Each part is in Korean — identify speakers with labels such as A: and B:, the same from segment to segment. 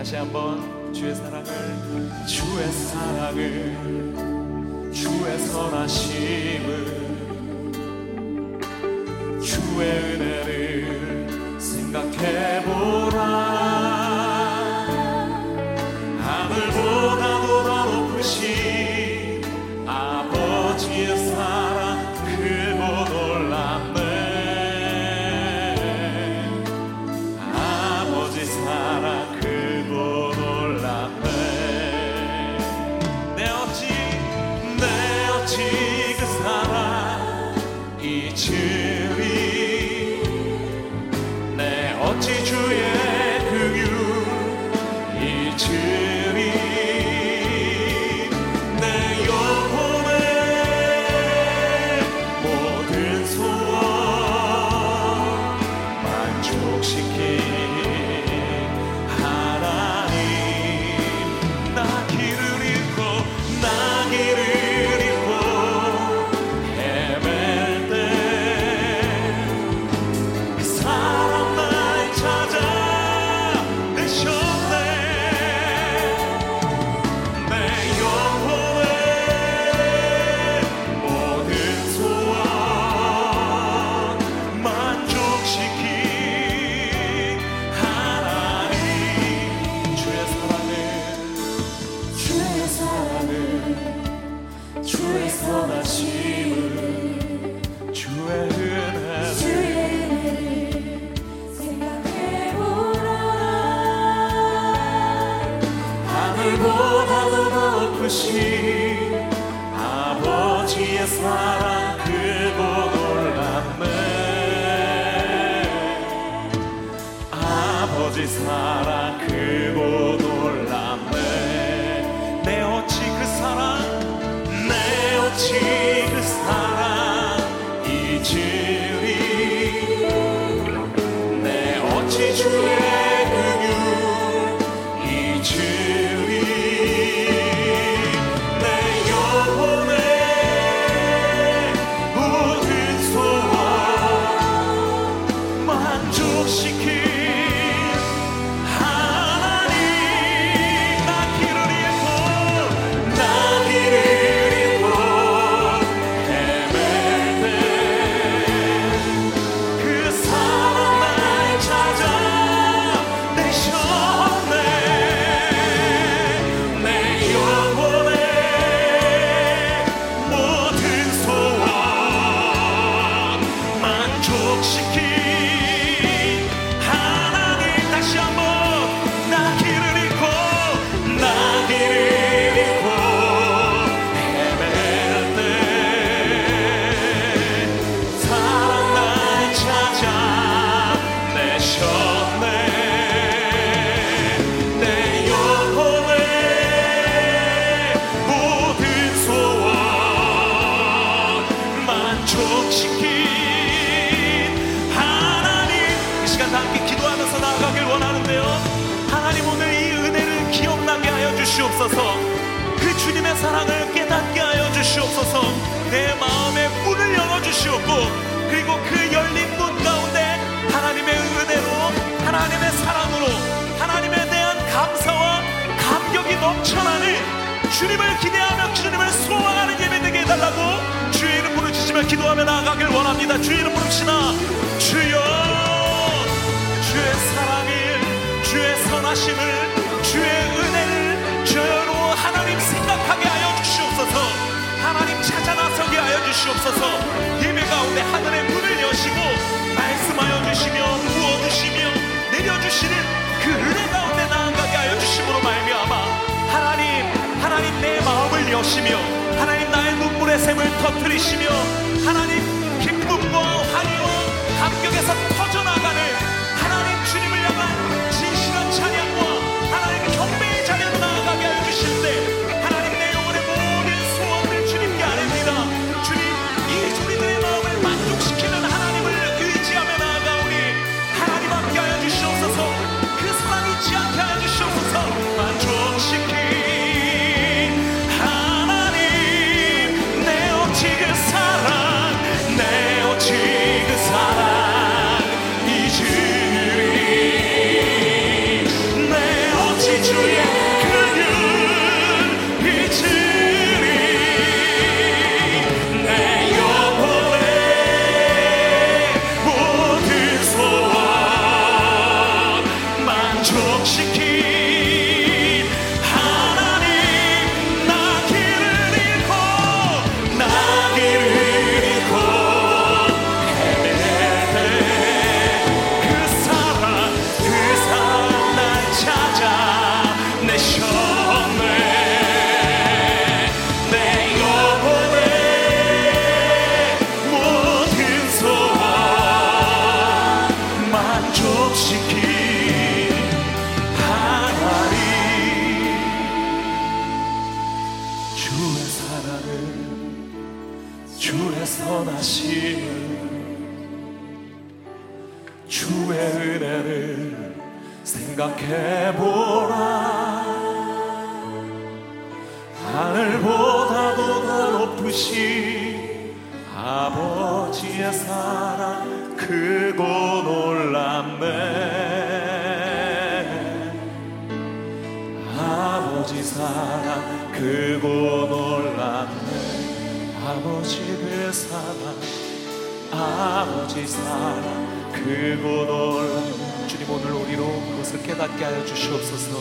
A: 다시 한번 주의 사랑을 주의 사랑을 주의 선하심을 주의 은혜를 intoxiquei. 아버지의 사랑 주시옵소서. 그 주님의 사랑을 깨닫게 하여 주시옵소서. 내 마음의 문을 열어주시옵고 그리고 그 열린 문 가운데 하나님의 은혜로 하나님의 사랑으로 하나님에 대한 감사와 감격이 넘쳐나는 주님을 기대하며 주님을 소망하는 예배 되게 해달라고 주의 이름 부르짖으며 기도하며 나아가길 원합니다. 주의 이름 부릅시다. 주여 주의 사랑을 주의 선하심을 주의 은혜를 주여로 하나님 생각하게 하여 주시옵소서. 하나님 찾아 나서게 하여 주시옵소서. 예배 가운데 하늘의 문을 여시고 말씀하여 주시며 부어주시며 내려주시는 그 은혜 가운데 나아가게 하여 주심으로 말미암아 하나님 하나님 내 마음을 여시며 하나님 나의 눈물의 샘을 터뜨리시며 하나님 기쁨과 환희와 감격에서 터져나가는 아버지의 사랑 크고 놀랍네. 아버지 사랑 크고 놀랍네. 아버지 그 사랑 아버지 사랑 크고 놀랍네. 주님 오늘 우리로 그것을 깨닫게 하여 주시옵소서.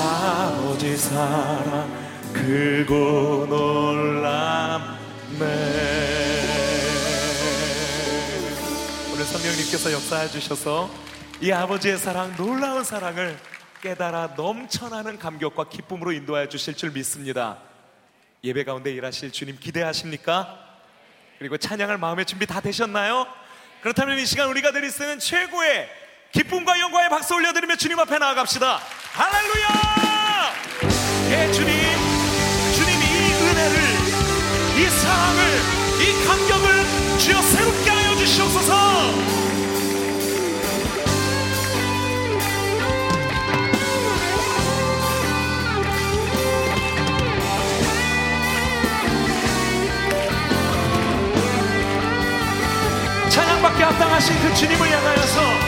A: 아버지 사랑 크고 놀랍네 오늘 성령님께서 역사해 주셔서 이 아버지의 사랑 놀라운 사랑을 깨달아 넘쳐나는 감격과 기쁨으로 인도하여 주실 줄 믿습니다 예배 가운데 일하실 주님 기대하십니까? 그리고 찬양할 마음의 준비 다 되셨나요? 그렇다면 이 시간 우리가 드릴 수 있는 최고의 기쁨과 영광의 박수 올려드리며 주님 앞에 나아갑시다 할렐루야! 이 사랑을 이 감격을 주여 새롭게 하여 주시옵소서. 찬양받게 합당하신 그 주님을 향하여서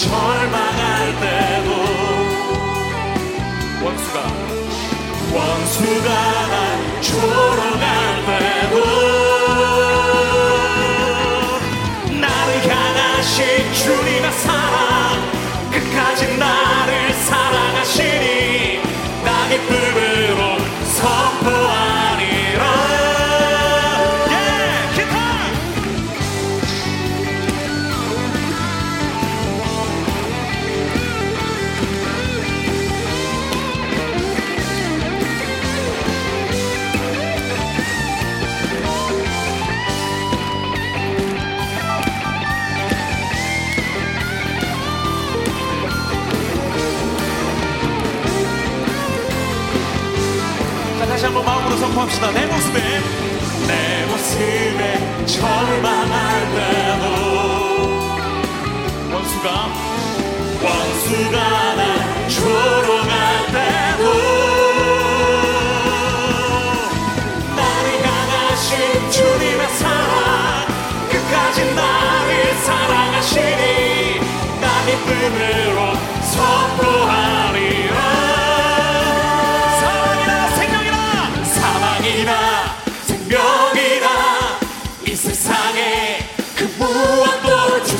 A: 절망할 때도 원수가 원수가 날 조롱할 선포합시다. 내 모습에 내 모습에 절망할 때도 원수가 원수가 날 향하신 주님의 사랑 끝까지 나를 사랑하시니 나 기쁨으로 선포하리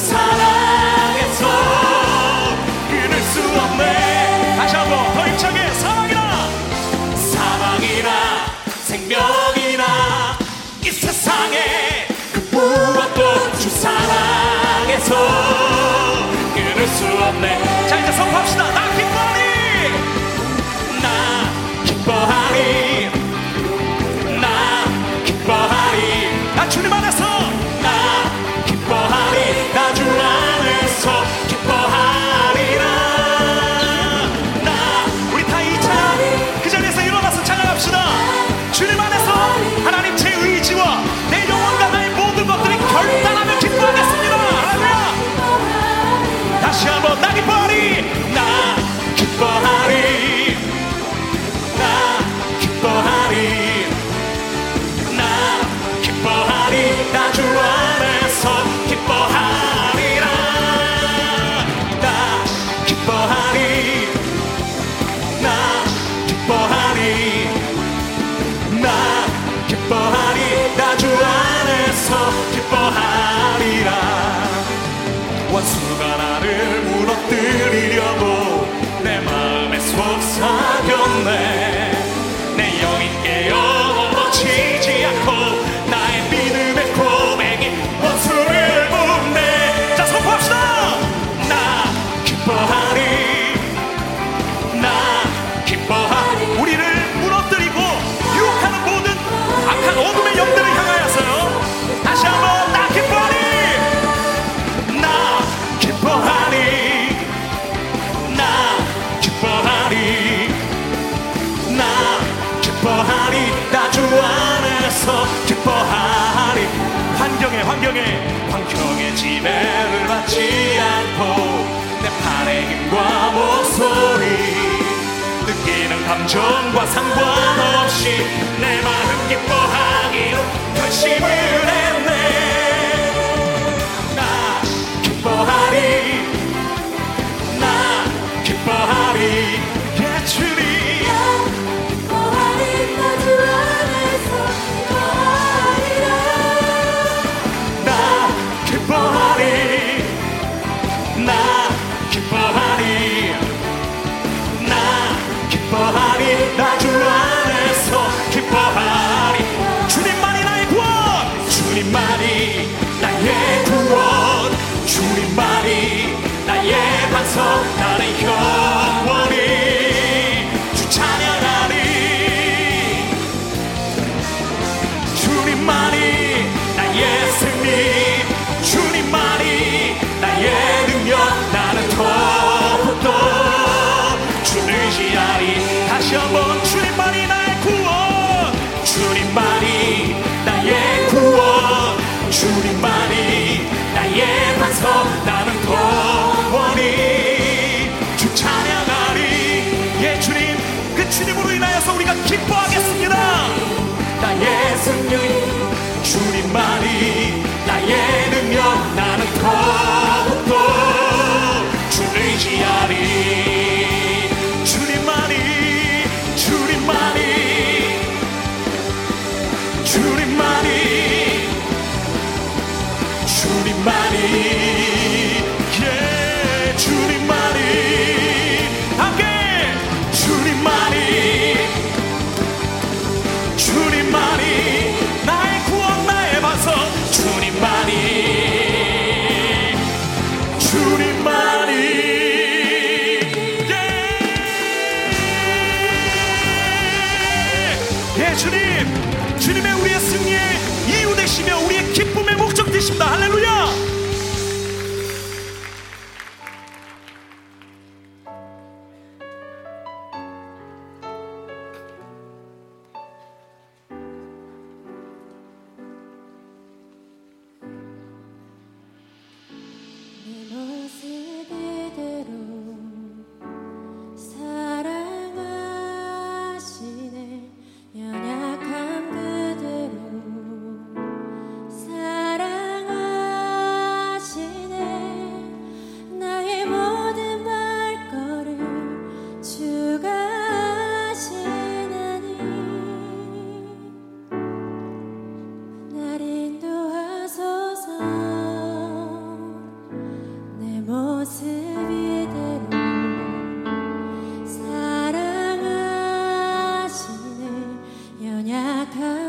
A: time.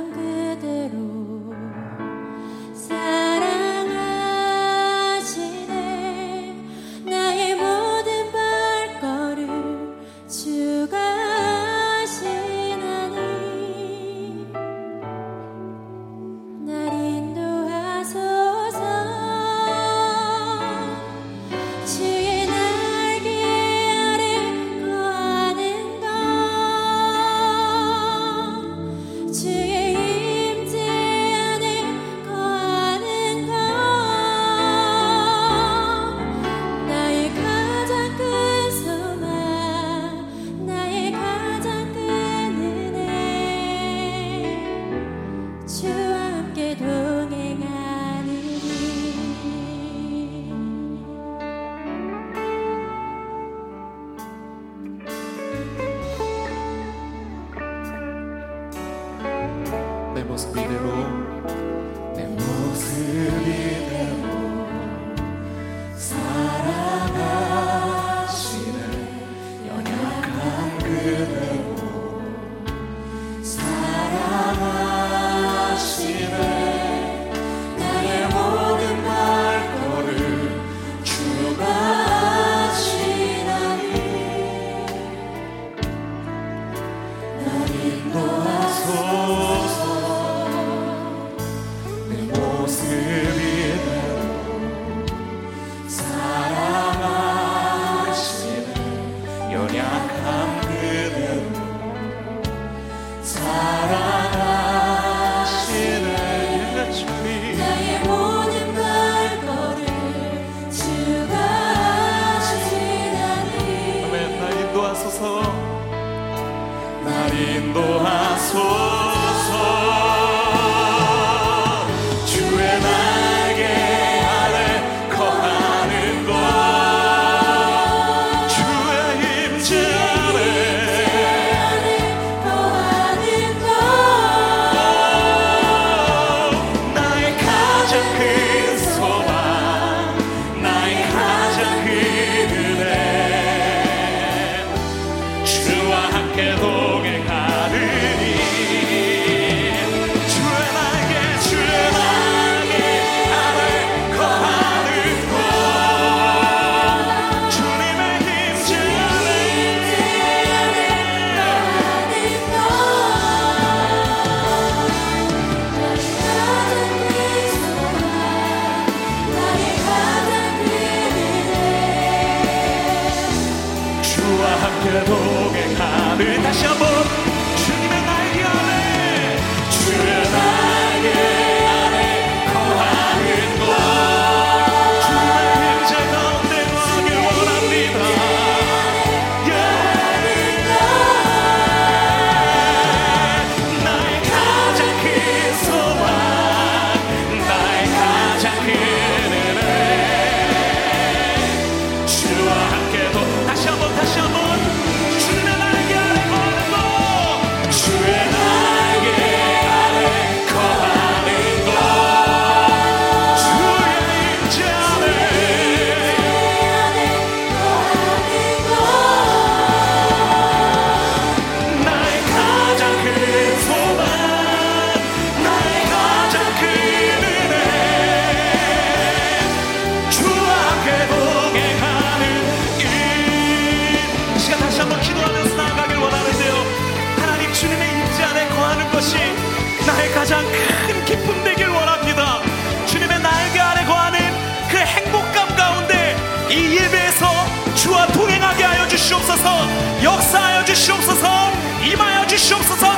B: 그대로 주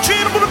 B: 주의 날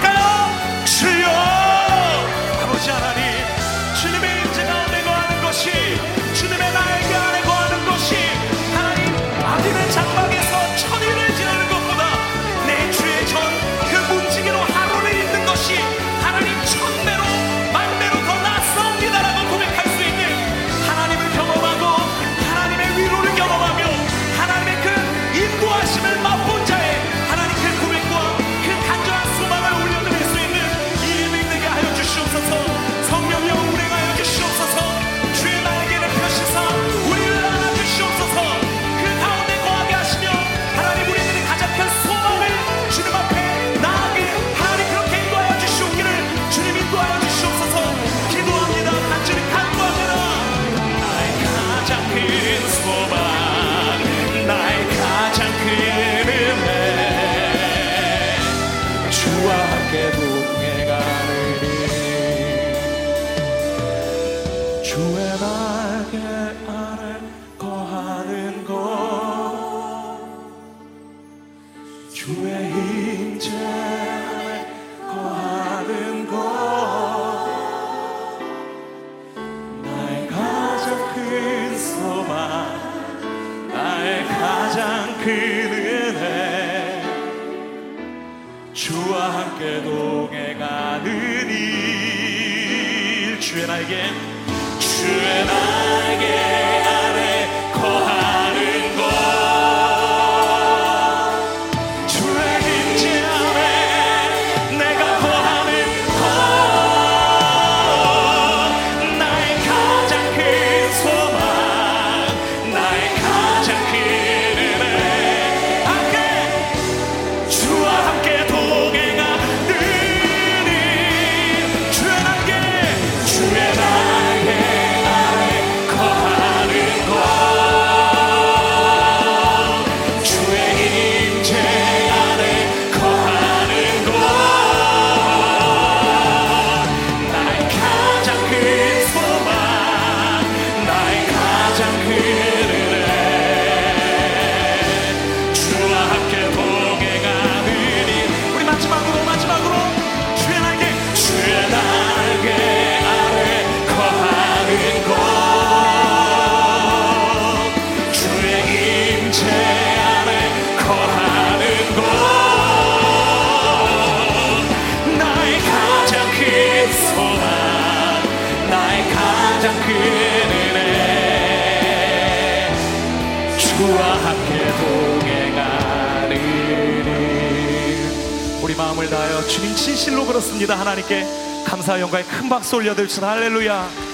A: 주님 진실로 그렇습니다. 하나님께 감사 영광의 큰 박수 올려드립시다 할렐루야